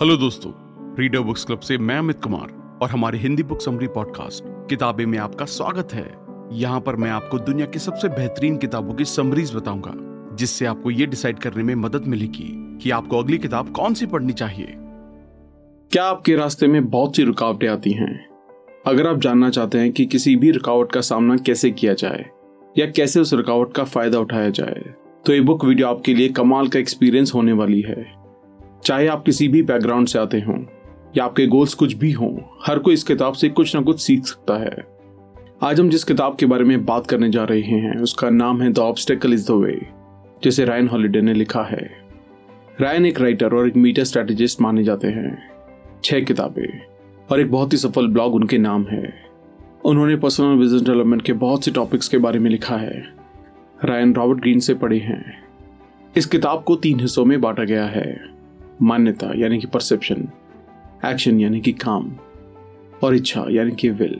Hello दोस्तों reader books club से मैं अमित कुमार और हमारे हिंदी बुक समरी पॉडकास्ट किताबें में आपका स्वागत है। यहाँ पर मैं आपको दुनिया की सबसे बेहतरीन किताबों की समरीज बताऊँगा, जिससे आपको ये डिसाइड करने में मदद मिलेगी कि आपको अगली किताब कौन सी पढ़नी चाहिए। क्या आपके रास्ते में बहुत सी रुकावटें आती हैं? अगर आप जानना चाहते हैं कि किसी भी रुकावट का सामना कैसे किया जाए, या कैसे उस रुकावट का फ़ायदा उठाया जाए तो ये बुक वीडियो आपके लिए कमाल का एक्सपीरियंस होने वाली है। चाहे आप किसी भी बैकग्राउंड से आते हों, या आपके गोल्स कुछ भी हों, हर कोई इस किताब से कुछ ना कुछ सीख सकता है। आज हम जिस किताब के बारे में बात करने जा रहे हैं, उसका नाम है the obstacle is the way जिसे रायन हॉलिडे ने लिखा है। रायन एक राइटर और एक मीडिया स्ट्रेटेजिस्ट माने जाते हैं। छह किताबें और एक बहुत ही सफल ब्लॉग उनके नाम है। उन्होंने पर्सनल बिज़नेस डेवलपमेंट के बहुत से टॉपिक्स के बारे में लिखा है। रायन रॉबर्ट ग्रीन से पढ़े हैं। इस किताब को तीन हिस्सों में बांटा गया है। मान्यता, यानी कि परसेप्शन एक्शन यानी कि काम, और इच्छा, यानी कि विल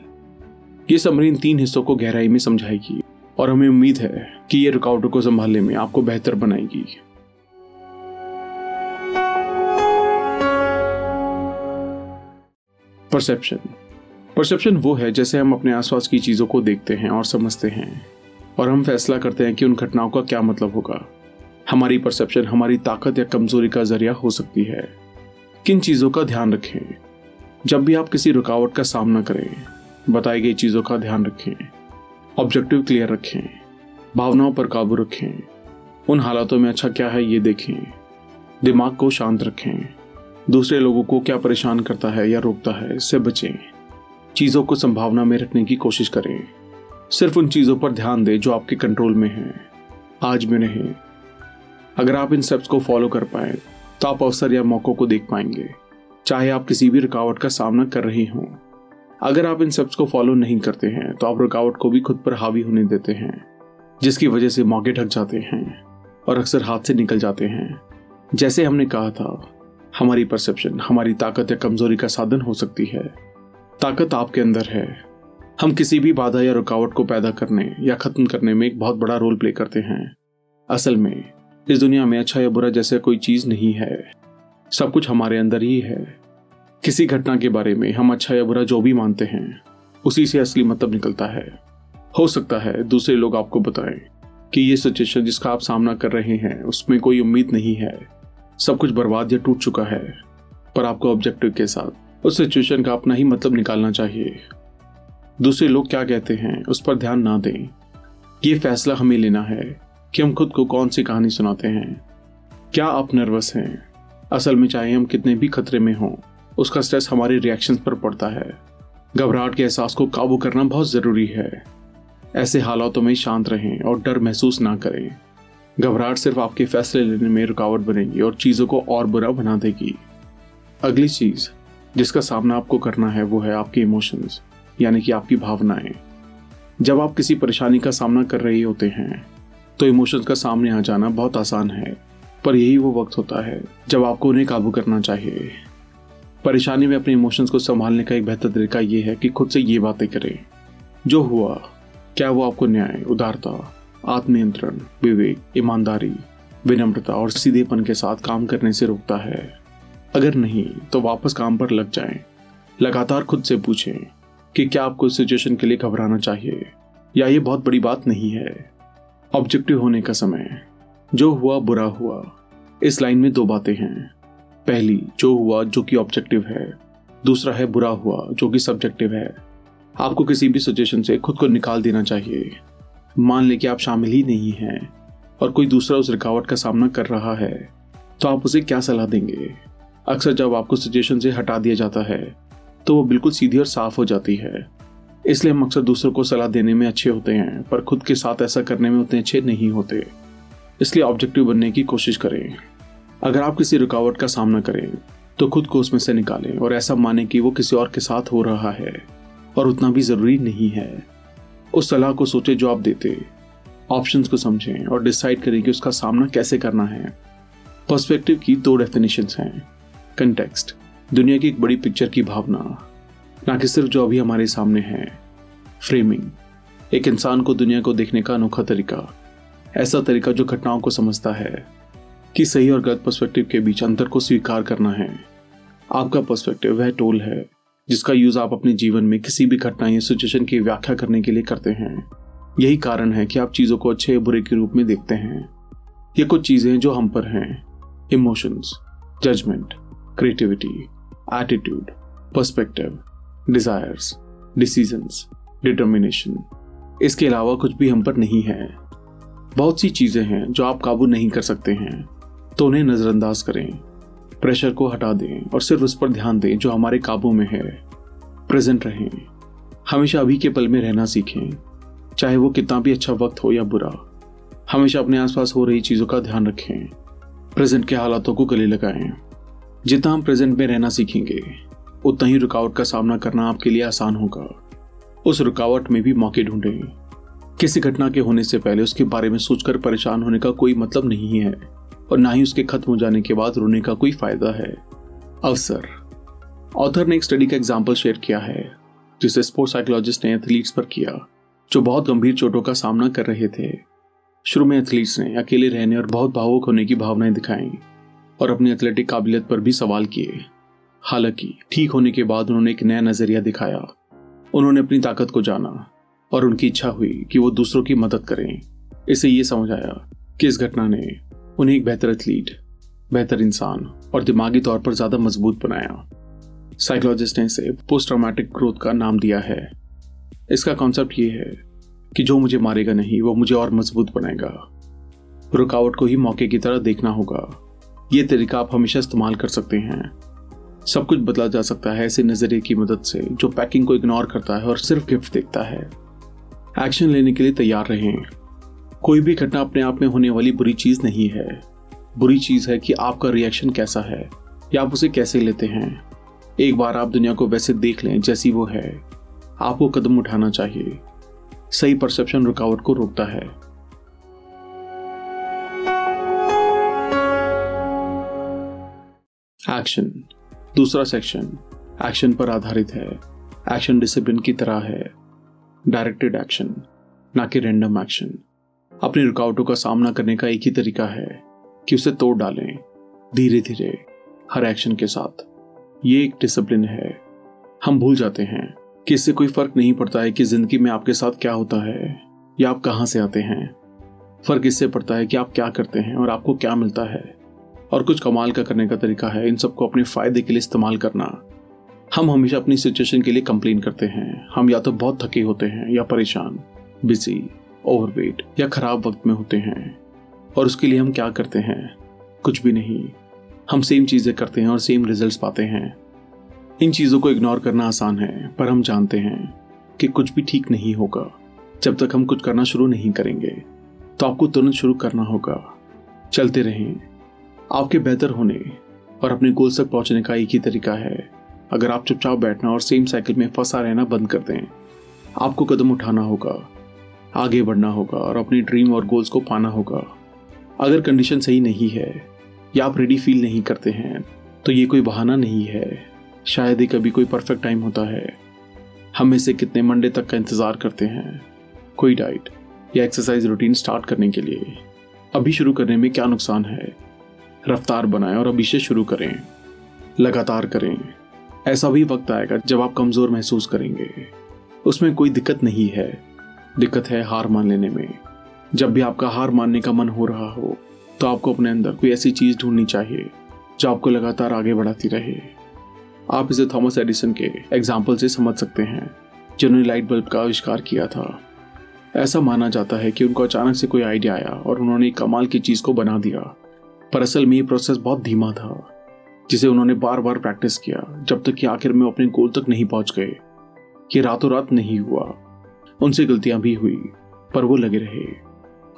ये समरी इन तीन हिस्सों को गहराई में समझाएगी, और हमें उम्मीद है कि ये रुकावटों को संभालने में आपको बेहतर बनाएगी। परसेप्शन परसेप्शन वो है जैसे हम अपने आसपास की चीज़ों को देखते हैं और समझते हैं, और हम फैसला करते हैं कि उन घटनाओं का क्या मतलब होगा। हमारी परसेप्शन हमारी ताकत या कमज़ोरी का ज़रिया हो सकती है। किन चीज़ों का ध्यान रखें? जब भी आप किसी रुकावट का सामना करें, बताई गई चीज़ों का ध्यान रखें ऑब्जेक्टिव क्लियर रखें, भावनाओं पर काबू रखें, उन हालातों में अच्छा क्या है ये देखें, दिमाग को शांत रखें, दूसरे लोगों को क्या परेशान करता है या रोकता है, इससे बचें। चीज़ों को संभावना में रखने की कोशिश करें। सिर्फ़ उन चीज़ों पर ध्यान दें जो आपके कंट्रोल में हैं। आज में रहें अगर आप इन स्टेप्स को फॉलो कर पाए तो आप अवसर या मौकों को देख पाएँगे, चाहे आप किसी भी रुकावट का सामना कर रहे हों। अगर आप इन स्टेप्स को फॉलो नहीं करते हैं तो आप रुकावट को भी खुद पर हावी होने देते हैं, जिसकी वजह से मौके ढक जाते हैं और अक्सर हाथ से निकल जाते हैं। जैसे हमने कहा था, हमारी परसेप्शन हमारी ताकत या कमज़ोरी का साधन हो सकती है। ताकत आपके अंदर है। हम किसी भी बाधा या रुकावट को पैदा करने या खत्म करने में एक बहुत बड़ा रोल प्ले करते हैं। असल में इस दुनिया में अच्छा या बुरा जैसे कोई चीज़ नहीं है। सब कुछ हमारे अंदर ही है। किसी घटना के बारे में हम अच्छा या बुरा जो भी मानते हैं, उसी से असली मतलब निकलता है। हो सकता है दूसरे लोग आपको बताएँ कि ये सिचुएशन जिसका आप सामना कर रहे हैं, उसमें कोई उम्मीद नहीं है। सब कुछ बर्बाद या टूट चुका है, पर आपको ऑब्जेक्टिव के साथ उस सिचुएशन का अपना ही मतलब निकालना चाहिए। दूसरे लोग क्या कहते हैं, उस पर ध्यान ना दें। ये फैसला हमें लेना है। कि हम खुद को कौन सी कहानी सुनाते हैं? क्या आप नर्वस हैं? असल में चाहे हम कितने भी खतरे में हों, उसका स्ट्रेस हमारे रिएक्शंस पर पड़ता है। घबराहट के एहसास को काबू करना बहुत ज़रूरी है। ऐसे हालातों में शांत रहें और डर महसूस ना करें। घबराहट सिर्फ़ आपके फैसले लेने में रुकावट बनेगी और चीज़ों को और बुरा बना देगी। अगली चीज़ जिसका सामना आपको करना है, वो है आपके इमोशंस यानी कि आपकी भावनाएँ। जब आप किसी परेशानी का सामना कर रहे होते हैं तो इमोशंस का सामने आ जाना बहुत आसान है, पर यही वो वक्त होता है जब आपको उन्हें काबू करना चाहिए। परेशानी में अपने इमोशंस को संभालने का एक बेहतर तरीका यह है कि खुद से ये बातें करें। जो हुआ, क्या वो आपको न्याय, उदारता, आत्मनियंत्रण, विवेक, ईमानदारी, विनम्रता और सीधेपन के साथ काम करने से रोकता है। अगर नहीं तो वापस काम पर लग जाएँ। लगातार खुद से पूछें कि क्या आपको इस सिचुएशन के लिए घबराना चाहिए? या ये बहुत बड़ी बात नहीं है? ऑब्जेक्टिव होने का समय जो हुआ, बुरा हुआ, इस लाइन में दो बातें हैं। पहली, जो हुआ, जो कि ऑब्जेक्टिव है। दूसरा है, बुरा हुआ, जो कि सब्जेक्टिव है। आपको किसी भी सिचुएशन से खुद को निकाल देना चाहिए। मान ले कि आप शामिल ही नहीं हैं और कोई दूसरा उस रुकावट का सामना कर रहा है तो आप उसे क्या सलाह देंगे? अक्सर जब आपको सिचुएशन से हटा दिया जाता है तो वो बिल्कुल सीधी और साफ़ हो जाती है। इसलिए हम अक्सर दूसरों को सलाह देने में अच्छे होते हैं, पर खुद के साथ ऐसा करने में उतने अच्छे नहीं होते। इसलिए ऑब्जेक्टिव बनने की कोशिश करें। अगर आप किसी रुकावट का सामना करें तो खुद को उसमें से निकालें और ऐसा माने कि वो किसी और के साथ हो रहा है और उतना भी ज़रूरी नहीं है। उस सलाह को सोचे जो आप देते। ऑप्शन को समझें और डिसाइड करें कि उसका सामना कैसे करना है। पर्सपेक्टिव की दो डेफिनेशन हैं। कंटेक्स्ट दुनिया की एक बड़ी पिक्चर की भावना। ना कि सिर्फ़ जो अभी हमारे सामने है। फ्रेमिंग एक इंसान को दुनिया को देखने का अनोखा तरीका। ऐसा तरीका जो घटनाओं को समझता है कि सही और गलत पर्सपेक्टिव के बीच अंतर को स्वीकार करना है। आपका पर्सपेक्टिव वह टोल है जिसका यूज़ आप अपने जीवन में किसी भी घटना या सिचुएशन की व्याख्या करने के लिए करते हैं। यही कारण है कि आप चीज़ों को अच्छे या बुरे के रूप में देखते हैं। ये कुछ चीज़ें हैं जो हम पर हैं। Emotions judgement creativity attitude perspective desires decisions determination इसके अलावा कुछ भी हम पर नहीं है। बहुत सी चीज़ें हैं जो आप काबू नहीं कर सकते हैं। तो उन्हें नजरअंदाज करें। प्रेशर को हटा दें और सिर्फ़ उस पर ध्यान दें जो हमारे काबू में है। प्रेजेंट रहें। हमेशा अभी के पल में रहना सीखें। चाहे वो कितना भी अच्छा वक्त हो या बुरा। हमेशा अपने आसपास हो रही चीज़ों का ध्यान रखें। प्रेजेंट के हालातों को गले लगाएँ। जितना हम प्रेजेंट में रहना सीखेंगे उतना ही रुकावट का सामना करना आपके लिए आसान होगा। उस रुकावट में भी मौके ढूंढें। किसी घटना के होने से पहले उसके बारे में सोचकर परेशान होने का कोई मतलब नहीं है और ना ही उसके खत्म हो जाने के बाद रोने का कोई फ़ायदा है। अवसर ऑथर ने एक स्टडी का एग्ज़ाम्पल शेयर किया है, जिसे स्पोर्ट्स साइकोलॉजिस्ट ने एथलीट्स पर किया, जो बहुत गंभीर चोटों का सामना कर रहे थे। शुरू में एथलीट्स ने अकेले रहने और बहुत भावुक होने की भावनाएँ दिखाई और अपनी एथलेटिक काबिलियत पर भी सवाल किए। हालाँकि, ठीक होने के बाद उन्होंने एक नया नज़रिया दिखाया। उन्होंने अपनी ताकत को जाना और उनकी इच्छा हुई कि वो दूसरों की मदद करें। इसे ये समझ आया कि इस घटना ने उन्हें एक बेहतर एथलीट, बेहतर इंसान और दिमागी तौर पर ज़्यादा मज़बूत बनाया। साइकोलॉजिस्ट ने इसे पोस्ट ट्रामेटिक ग्रोथ का नाम दिया है। इसका कॉन्सेप्ट ये है कि जो मुझे मारेगा नहीं, वो मुझे और मज़बूत बनाएगा। रुकावट को ही मौके की तरह देखना होगा। ये तरीका आप हमेशा इस्तेमाल कर सकते हैं। सब कुछ बदला जा सकता है ऐसे नज़रिए की मदद से, जो पैकिंग को इग्नोर करता है और सिर्फ़ गिफ्ट देखता है। एक्शन लेने के लिए तैयार रहें। कोई भी घटना अपने आप में होने वाली बुरी चीज़ नहीं है। बुरी चीज़ है कि आपका रिएक्शन कैसा है, या आप उसे कैसे लेते हैं। एक बार आप दुनिया को वैसे देख लें जैसी वो है। आपको कदम उठाना चाहिए। सही परसेप्शन रुकावट को रोकता है। एक्शन दूसरा सेक्शन एक्शन पर आधारित है। एक्शन डिसिप्लिन की तरह है। डायरेक्टेड एक्शन ना कि रेंडम एक्शन अपनी रुकावटों का सामना करने का एक ही तरीका है कि उसे तोड़ डालें धीरे धीरे हर एक्शन के साथ। ये एक डिसिप्लिन है। हम भूल जाते हैं कि इससे कोई फ़र्क नहीं पड़ता है कि ज़िंदगी में आपके साथ क्या होता है या आप कहाँ से आते हैं। फ़र्क इससे पड़ता है कि आप क्या करते हैं और आपको क्या मिलता है। और कुछ कमाल का करने का तरीका है इन सबको अपने फ़ायदे के लिए इस्तेमाल करना। हम हमेशा अपनी सिचुएशन के लिए कंप्लेन करते हैं। हम या तो बहुत थके होते हैं या परेशान बिज़ी ओवरवेट या खराब वक्त में होते हैं। और उसके लिए हम क्या करते हैं? कुछ भी नहीं। हम सेम चीज़ें करते हैं और सेम रिजल्ट्स पाते हैं। इन चीज़ों को इग्नोर करना आसान है, पर हम जानते हैं कि कुछ भी ठीक नहीं होगा। जब तक हम कुछ करना शुरू नहीं करेंगे तो आपको तुरंत शुरू करना होगा। चलते रहें। आपके बेहतर होने और अपने गोल्स तक पहुँचने का एक ही तरीका है। अगर आप चुपचाप बैठना और सेम साइकिल में फंसा रहना बंद कर दें, आपको कदम उठाना होगा, आगे बढ़ना होगा और अपनी ड्रीम और गोल्स को पाना होगा। अगर कंडीशन सही नहीं है या आप रेडी फील नहीं करते हैं तो ये कोई बहाना नहीं है। शायद ही कभी कोई परफेक्ट टाइम होता है। हम इसे कितने मंडे तक का इंतज़ार करते हैं? कोई डाइट या एक्सरसाइज रूटीन स्टार्ट करने के लिए। अभी शुरू करने में क्या नुकसान है? रफ्तार बनाएँ और अभी से शुरू करें। लगातार करें। ऐसा भी वक्त आएगा जब आप कमज़ोर महसूस करेंगे। उसमें कोई दिक्कत नहीं है। दिक्कत है हार मान लेने में। जब भी आपका हार मानने का मन हो रहा हो तो आपको अपने अंदर कोई ऐसी चीज़ ढूंढनी चाहिए, जो आपको लगातार आगे बढ़ाती रहे। आप इसे थॉमस एडिसन के एग्ज़ाम्पल से समझ सकते हैं, जिन्होंने लाइट बल्ब का आविष्कार किया था। ऐसा माना जाता है कि उनको अचानक से कोई आइडिया आया और उन्होंने कमाल की चीज़ को बना दिया। पर असल में ये प्रोसेस बहुत धीमा था, जिसे उन्होंने बार बार प्रैक्टिस किया, जब तक कि आखिर में अपने गोल तक नहीं पहुँच गए ये रातों रात नहीं हुआ। उनसे गलतियाँ भी हुई, पर वो लगे रहे,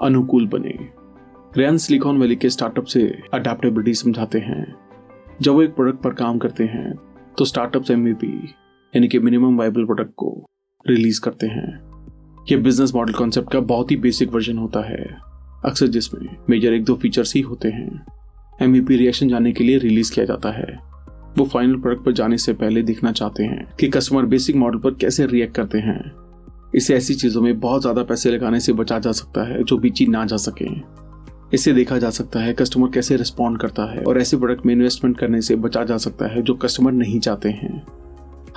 अनुकूल बने। रियान सिलिकॉन वैली के स्टार्टअप से अडेप्टेबिलिटी समझाते हैं। जब वो एक प्रोडक्ट पर काम करते हैं तो स्टार्टअप एम यानी कि मिनिमम वाइबल प्रोडक्ट को रिलीज़ करते हैं। यह बिज़नेस मॉडल कॉन्सेप्ट का बहुत ही बेसिक वर्जन होता है। अक्सर जिसमें मेजर एक दो फीचर्स ही होते हैं। एम रिएक्शन जाने के लिए रिलीज़ किया जाता है। वो फाइनल प्रोडक्ट पर जाने से पहले देखना चाहते हैं कि कस्टमर बेसिक मॉडल पर कैसे रिएक्ट करते हैं। इसे ऐसी चीज़ों में बहुत ज़्यादा पैसे लगाने से बचा जा सकता है जो बेची ना जा सके। इससे देखा जा सकता है कस्टमर कैसे रिस्पॉन्ड करता है और ऐसे प्रोडक्ट में इन्वेस्टमेंट करने से बचा जा सकता है जो कस्टमर नहीं चाहते हैं।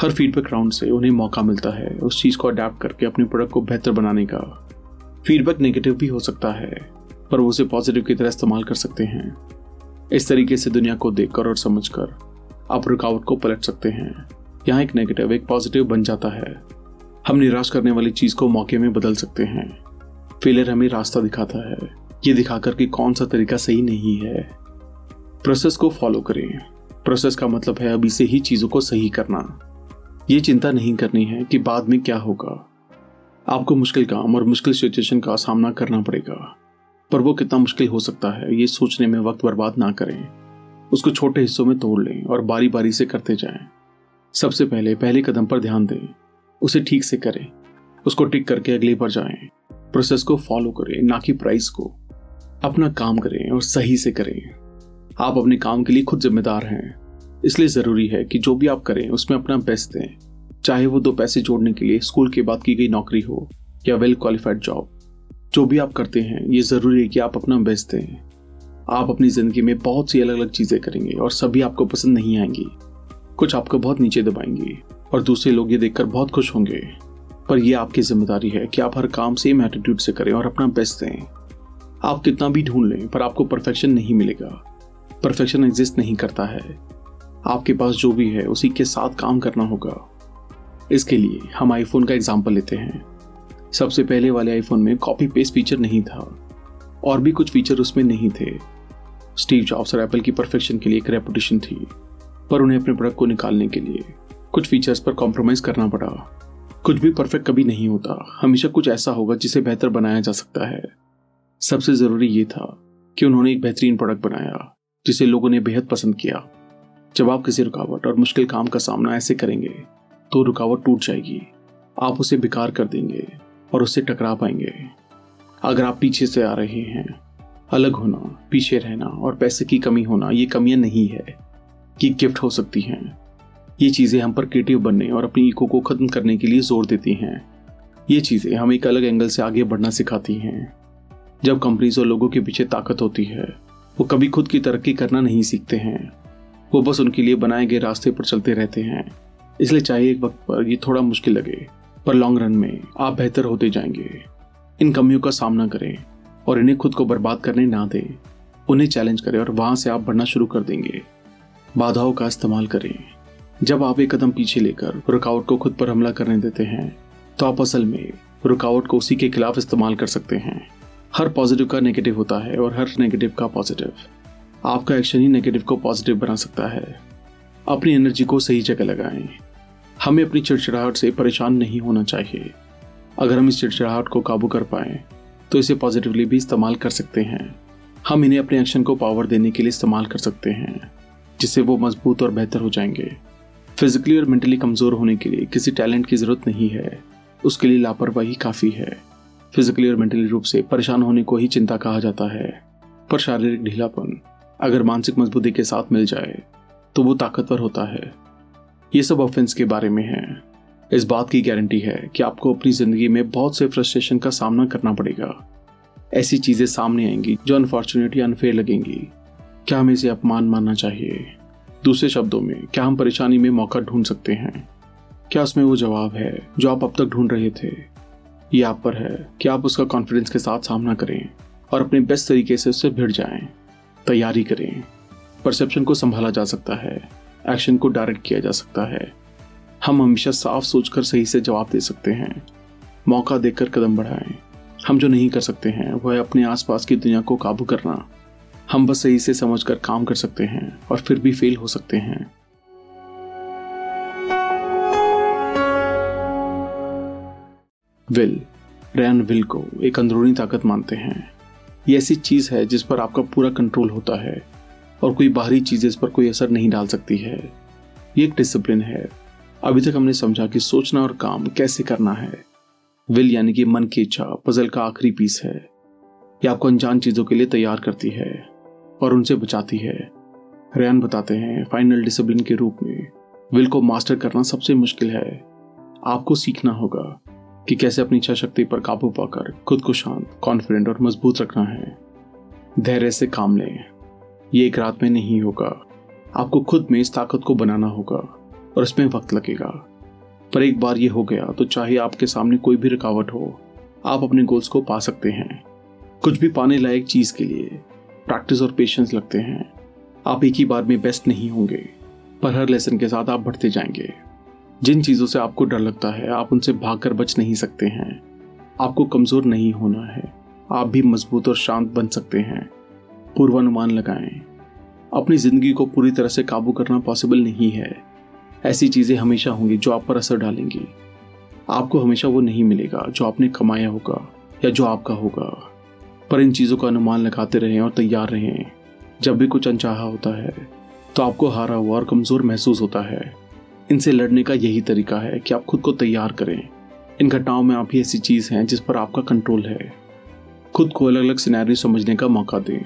हर फीडबैक राउंड से उन्हें मौका मिलता है उस चीज़ को अडेप्ट करके अपने प्रोडक्ट को बेहतर बनाने का। फीडबैक नेगेटिव भी हो सकता है, पर वो उसे पॉजिटिव की तरह इस्तेमाल कर सकते हैं। इस तरीके से दुनिया को देखकर और समझकर आप रुकावट को पलट सकते हैं। यहाँ एक नेगेटिव एक पॉजिटिव बन जाता है। हम निराश करने वाली चीज़ को मौके में बदल सकते हैं। फेलियर हमें रास्ता दिखाता है। ये दिखाकर कि कौन सा तरीका सही नहीं है। प्रोसेस को फॉलो करें। प्रोसेस का मतलब है अभी से ही चीज़ों को सही करना। ये चिंता नहीं करनी है कि बाद में क्या होगा। आपको मुश्किल काम और मुश्किल सिचुएशन का सामना करना पड़ेगा। पर वो कितना मुश्किल हो सकता है, ये सोचने में वक्त बर्बाद ना करें। उसको छोटे हिस्सों में तोड़ लें और बारी बारी से करते जाएँ। सबसे पहले पहले कदम पर ध्यान दें। उसे ठीक से करें। उसको टिक करके अगले पर जाएँ। प्रोसेस को फॉलो करें, ना कि प्राइस को। अपना काम करें और सही से करें। आप अपने काम के लिए खुद जिम्मेदार हैं। इसलिए ज़रूरी है कि जो भी आप करें, उसमें अपना बेस्ट दें। चाहे वो दो पैसे जोड़ने के लिए स्कूल के बाद की गई नौकरी हो या वेल क्वालिफाइड जॉब जो भी आप करते हैं, ये ज़रूरी है कि आप अपना बेस्ट दें आप अपनी ज़िंदगी में बहुत सी अलग अलग चीज़ें करेंगे और सभी आपको पसंद नहीं आएँगी। कुछ आपको बहुत नीचे दबाएँगी और दूसरे लोग ये देखकर बहुत खुश होंगे। पर यह आपकी ज़िम्मेदारी है कि आप हर काम सेम एटीट्यूड से करें और अपना बेस्ट दें आप कितना भी ढूंढ लें, पर आपको परफेक्शन नहीं मिलेगा। परफेक्शन एग्जिस्ट नहीं करता है। आपके पास जो भी है, उसी के साथ काम करना होगा। इसके लिए हम आईफोन का एग्ज़ाम्पल लेते हैं। सबसे पहले वाले आईफोन में कॉपी पेस्ट फीचर नहीं था और भी कुछ फीचर उसमें नहीं थे। स्टीव जॉब्स और एप्पल की परफेक्शन के लिए एक रेपुटेशन थी, पर उन्हें अपने प्रोडक्ट को निकालने के लिए कुछ फीचर्स पर कॉम्प्रोमाइज करना पड़ा। कुछ भी परफेक्ट कभी नहीं होता, हमेशा कुछ ऐसा होगा जिसे बेहतर बनाया जा सकता है। सबसे ज़रूरी ये था कि उन्होंने एक बेहतरीन प्रोडक्ट बनाया, जिसे लोगों ने बेहद पसंद किया। जब आप किसी रुकावट और मुश्किल काम का सामना ऐसे करेंगे। तो रुकावट टूट जाएगी। आप उसे बेकार कर देंगे और उससे टकरा पाएँगे। अगर आप पीछे से आ रहे हैं, अलग होना, पीछे रहना और पैसे की कमी होना, ये कमियाँ नहीं है कि गिफ्ट हो सकती हैं। ये चीज़ें हम पर क्रिएटिव बनने और अपनी इको को ख़त्म करने के लिए ज़ोर देती हैं। ये चीज़ें हम एक अलग एंगल से आगे बढ़ना सिखाती हैं। जब कंपनीज़ और लोगों के पीछे ताकत होती है, वो कभी खुद की तरक्की करना नहीं सीखते हैं। वो बस उनके लिए बनाए गए रास्ते पर चलते रहते हैं। इसलिए चाहे एक वक्त पर ये थोड़ा मुश्किल लगे, पर लॉन्ग रन में आप बेहतर होते जाएँगे। इन कमियों का सामना करें और इन्हें खुद को बर्बाद करने ना दें। उन्हें चैलेंज करें और वहाँ से आप बढ़ना शुरू कर देंगे। बाधाओं का इस्तेमाल करें। जब आप एक कदम पीछे लेकर रुकावट को खुद पर हमला करने देते हैं तो आप असल में रुकावट को उसी के खिलाफ इस्तेमाल कर सकते हैं। हर पॉजिटिव का नेगेटिव होता है और हर नेगेटिव का पॉजिटिव आपका एक्शन ही नेगेटिव को पॉजिटिव बना सकता है। अपनी एनर्जी को सही जगह लगाएँ। हमें अपनी चिड़चिड़ाहट से परेशान नहीं होना चाहिए। अगर हम इस चिड़चिड़ाहट को काबू कर पाए तो इसे पॉजिटिवली भी इस्तेमाल कर सकते हैं। हम इन्हें अपने एक्शन को पावर देने के लिए इस्तेमाल कर सकते हैं, जिससे वो मज़बूत और बेहतर हो जाएँगे। फिजिकली और मेंटली कमज़ोर होने के लिए किसी टैलेंट की ज़रूरत नहीं है। उसके लिए लापरवाही काफ़ी है। फिजिकली और मेंटली रूप से परेशान होने को ही चिंता कहा जाता है। पर शारीरिक ढीलापन अगर मानसिक मजबूती के साथ मिल जाए तो वो ताकतवर होता है। ये सब ऑफेंस के बारे में है। इस बात की गारंटी है कि आपको अपनी ज़िंदगी में बहुत से फ्रस्ट्रेशन का सामना करना पड़ेगा। ऐसी चीज़ें सामने आएँगी जो अनफॉर्चुनेटली अनफेयर लगेंगी। क्या हमें इसे अपमान मानना चाहिए? दूसरे शब्दों में, क्या हम परेशानी में मौका ढूंढ सकते हैं? क्या उसमें वो जवाब है जो आप अब तक ढूंढ रहे थे? ये आप पर है कि आप उसका कॉन्फिडेंस के साथ सामना करें और अपने बेस्ट तरीके से उससे भिड़ जाएँ। तैयारी करें। परसेप्शन को संभाला जा सकता है। एक्शन को डायरेक्ट किया जा सकता है। हम हमेशा साफ़ सोचकर सही से जवाब दे सकते हैं। मौका देकर कदम बढ़ाएँ। हम जो नहीं कर सकते हैं, वह है अपने आसपास की दुनिया को काबू करना। हम बस सही से समझकर काम कर सकते हैं और फिर भी फेल हो सकते हैं। विल रैन विल को एक अंदरूनी ताकत मानते हैं। ये ऐसी चीज़ है जिस पर आपका पूरा कंट्रोल होता है। और कोई बाहरी चीज़ इस पर कोई असर नहीं डाल सकती है। ये एक डिसिप्लिन है। अभी तक हमने समझा कि सोचना और काम कैसे करना है। विल यानी कि मन की इच्छा पजल का आखिरी पीस है। ये आपको अनजान चीज़ों के लिए तैयार करती है और उनसे बचाती है। रैन बताते हैं फाइनल डिसिप्लिन के रूप में विल को मास्टर करना सबसे मुश्किल है। आपको सीखना होगा कि कैसे अपनी इच्छा शक्ति पर काबू पाकर खुद को शांत कॉन्फिडेंट और मज़बूत रखना है। धैर्य से काम लें। ये एक रात में नहीं होगा। आपको खुद में इस ताकत को बनाना होगा और इसमें वक्त लगेगा। पर एक बार ये हो गया तो चाहे आपके सामने कोई भी रुकावट हो, आप अपने गोल्स को पा सकते हैं। कुछ भी पाने लायक चीज़ के लिए प्रैक्टिस और पेशेंस लगते हैं। आप एक ही बार में बेस्ट नहीं होंगे, पर हर लेसन के साथ आप बढ़ते जाएँगे। जिन चीज़ों से आपको डर लगता है, आप उनसे भागकर बच नहीं सकते हैं। आपको कमज़ोर नहीं होना है। आप भी मज़बूत और शांत बन सकते हैं। पूर्वानुमान लगाएँ। अपनी ज़िंदगी को पूरी तरह से काबू करना पॉसिबल नहीं है। ऐसी चीज़ें हमेशा होंगी जो आप पर असर डालेंगी। आपको हमेशा वो नहीं मिलेगा जो आपने कमाया होगा या जो आपका होगा। पर इन चीज़ों का अनुमान लगाते रहें और तैयार रहें। जब भी कुछ अनचाहा होता है तो आपको हारा हुआ और कमज़ोर महसूस होता है। इनसे लड़ने का यही तरीका है कि आप खुद को तैयार करें। इन घटनाओं में आप ही ऐसी चीज़ हैं जिस पर आपका कंट्रोल है। खुद को अलग अलग सिनेरियो समझने का मौका दें।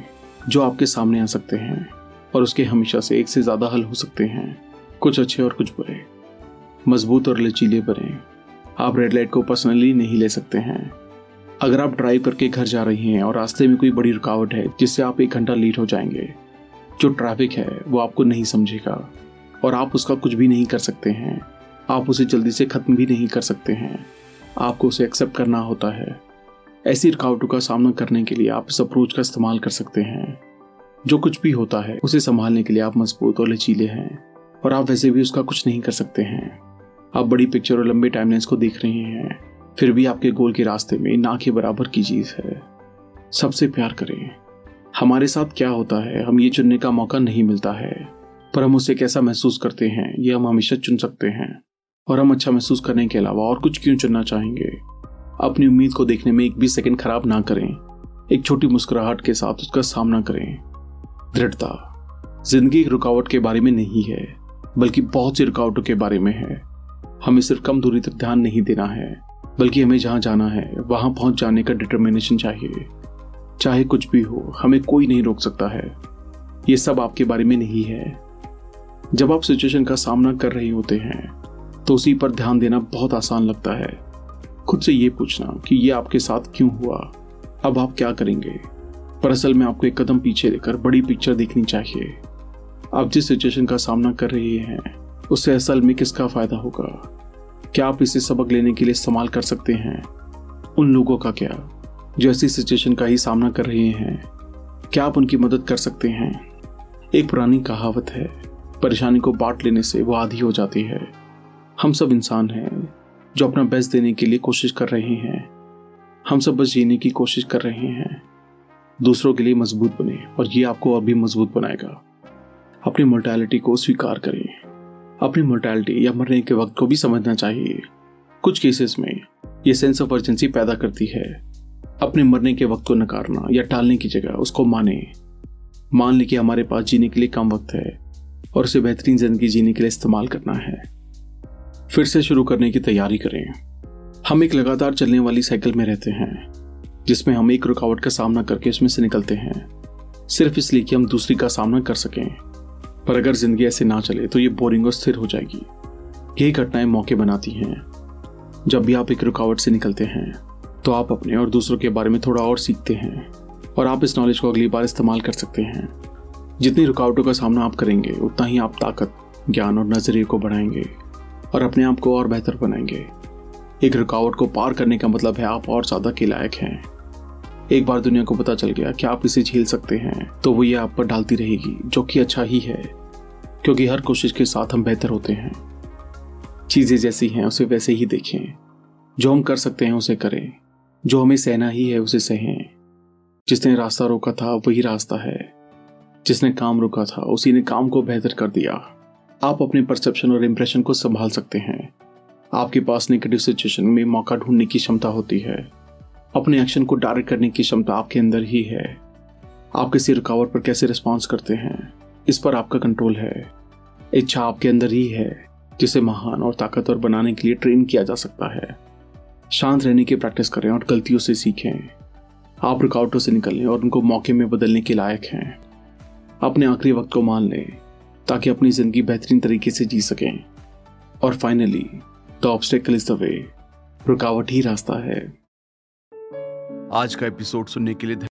जो आपके सामने आ सकते हैं और उसके हमेशा से एक से ज़्यादा हल हो सकते हैं। कुछ अच्छे और कुछ बुरे। मज़बूत और लचीले बने। आप रेड लाइट को पर्सनली नहीं ले सकते हैं। अगर आप ड्राइव करके घर जा रही हैं और रास्ते में कोई बड़ी रुकावट है, जिससे आप एक घंटा लेट हो जाएँगे, जो ट्रैफ़िक है, वो आपको नहीं समझेगा। और आप उसका कुछ भी नहीं कर सकते हैं। आप उसे जल्दी से खत्म भी नहीं कर सकते हैं। आपको उसे एक्सेप्ट करना होता है। ऐसी रुकावटों का सामना करने के लिए आप इस अप्रोच का इस्तेमाल कर सकते हैं। जो कुछ भी होता है, उसे संभालने के लिए आप मज़बूत और लचीले हैं, और आप वैसे भी उसका कुछ नहीं कर सकते हैं। आप बड़ी पिक्चर और लंबे टाइमलाइंस को देख रहे हैं, फिर भी आपके गोल के रास्ते में ना के बराबर की चीज़ है। सबसे प्यार करें। हमारे साथ क्या होता है, हम ये चुनने का मौका नहीं मिलता है, पर हम उसे कैसा महसूस करते हैं, ये हम हमेशा चुन सकते हैं। और हम अच्छा महसूस करने के अलावा और कुछ क्यों चुनना चाहेंगे? अपनी उम्मीद को देखने में एक भी सेकंड खराब ना करें। एक छोटी मुस्कुराहट के साथ उसका सामना करें। दृढ़ता ज़िंदगी एक रुकावट के बारे में नहीं है, बल्कि बहुत सी रुकावटों के बारे में है। हमें सिर्फ़ कम दूरी तक ध्यान नहीं देना है, बल्कि हमें जहाँ जाना है, वहाँ पहुँच जाने का डिटर्मिनेशन चाहिए। चाहे कुछ भी हो, हमें कोई नहीं रोक सकता है। ये सब आपके बारे में नहीं है। जब आप सिचुएशन का सामना कर रहे होते हैं तो उसी पर ध्यान देना बहुत आसान लगता है। खुद से ये पूछना कि ये आपके साथ क्यों हुआ? अब आप क्या करेंगे? पर असल में आपको एक कदम पीछे लेकर बड़ी पिक्चर देखनी चाहिए। आप जिस सिचुएशन का सामना कर रहे हैं, उससे असल में किसका फ़ायदा होगा? क्या आप इसे सबक लेने के लिए इस्तेमाल कर सकते हैं? उन लोगों का क्या? जो ऐसी सिचुएशन का ही सामना कर रहे हैं, क्या आप उनकी मदद कर सकते हैं? एक पुरानी कहावत है, परेशानी को बांट लेने से वो आधी हो जाती है। हम सब इंसान हैं। जो अपना बेस्ट देने के लिए कोशिश कर रहे हैं। हम सब बस जीने की कोशिश कर रहे हैं। दूसरों के लिए मज़बूत बने और ये आपको और भी मज़बूत बनाएगा। अपनी मोर्टैलिटी को स्वीकार करें। अपनी मोर्टैलिटी या मरने के वक्त को भी समझना चाहिए। कुछ केसेस में ये सेंस ऑफ़ अर्जेंसी पैदा करती है। अपने मरने के वक्त को नकारना या टालने की जगह उसको माने। मान ली कि हमारे पास जीने के लिए कम वक्त है और उसे बेहतरीन ज़िंदगी जीने के लिए इस्तेमाल करना है। फिर से शुरू करने की तैयारी करें। हम एक लगातार चलने वाली साइकिल में रहते हैं, जिसमें हम एक रुकावट का सामना करके उसमें से निकलते हैं। सिर्फ़ इसलिए कि हम दूसरी का सामना कर सकें। पर अगर ज़िंदगी ऐसे ना चले तो ये बोरिंग और स्थिर हो जाएगी। यही घटनाएँ मौके बनाती हैं। जब भी आप एक रुकावट से निकलते हैं तो आप अपने और दूसरों के बारे में थोड़ा और सीखते हैं, और आप इस नॉलेज को अगली बार इस्तेमाल कर सकते हैं। जितनी रुकावटों का सामना आप करेंगे, उतना ही आप ताकत, ज्ञान और नज़रिए को बढ़ाएँगे। और अपने आप को और बेहतर बनाएँगे। एक रुकावट को पार करने का मतलब है आप और ज़्यादा के लायक हैं। एक बार दुनिया को पता चल गया कि आप इसे झेल सकते हैं तो वो ये आप पर डालती रहेगी, जो कि अच्छा ही है, क्योंकि हर कोशिश के साथ हम बेहतर होते हैं। चीज़ें जैसी हैं, उसे वैसे ही देखें। जो हम कर सकते हैं, उसे करें। जो हमें सहना ही है, उसे सहें। जिसने रास्ता रोका था, वही रास्ता है। जिसने काम रुका था, उसी ने काम को बेहतर कर दिया। आप अपने परसेप्शन और इम्प्रेशन को संभाल सकते हैं। आपके पास नेगेटिव सिचुएशन में मौका ढूँढने की क्षमता होती है। अपने एक्शन को डायरेक्ट करने की क्षमता आपके अंदर ही है। आप किसी रुकावट पर कैसे रिस्पॉन्स करते हैं, इस पर आपका कंट्रोल है। इच्छा आपके अंदर ही है, जिसे महान और ताकतवर बनाने के लिए ट्रेन किया जा सकता है। शांत रहने की प्रैक्टिस करें और गलतियों से सीखें। आप रुकावटों से निकलने और उनको मौके में बदलने के लायक हैं। अपने आखिरी वक्त को मान लें। ताकि अपनी ज़िंदगी बेहतरीन तरीके से जी सकें। और finally the obstacle is the way रुकावट ही रास्ता है। आज का एपिसोड सुनने के लिए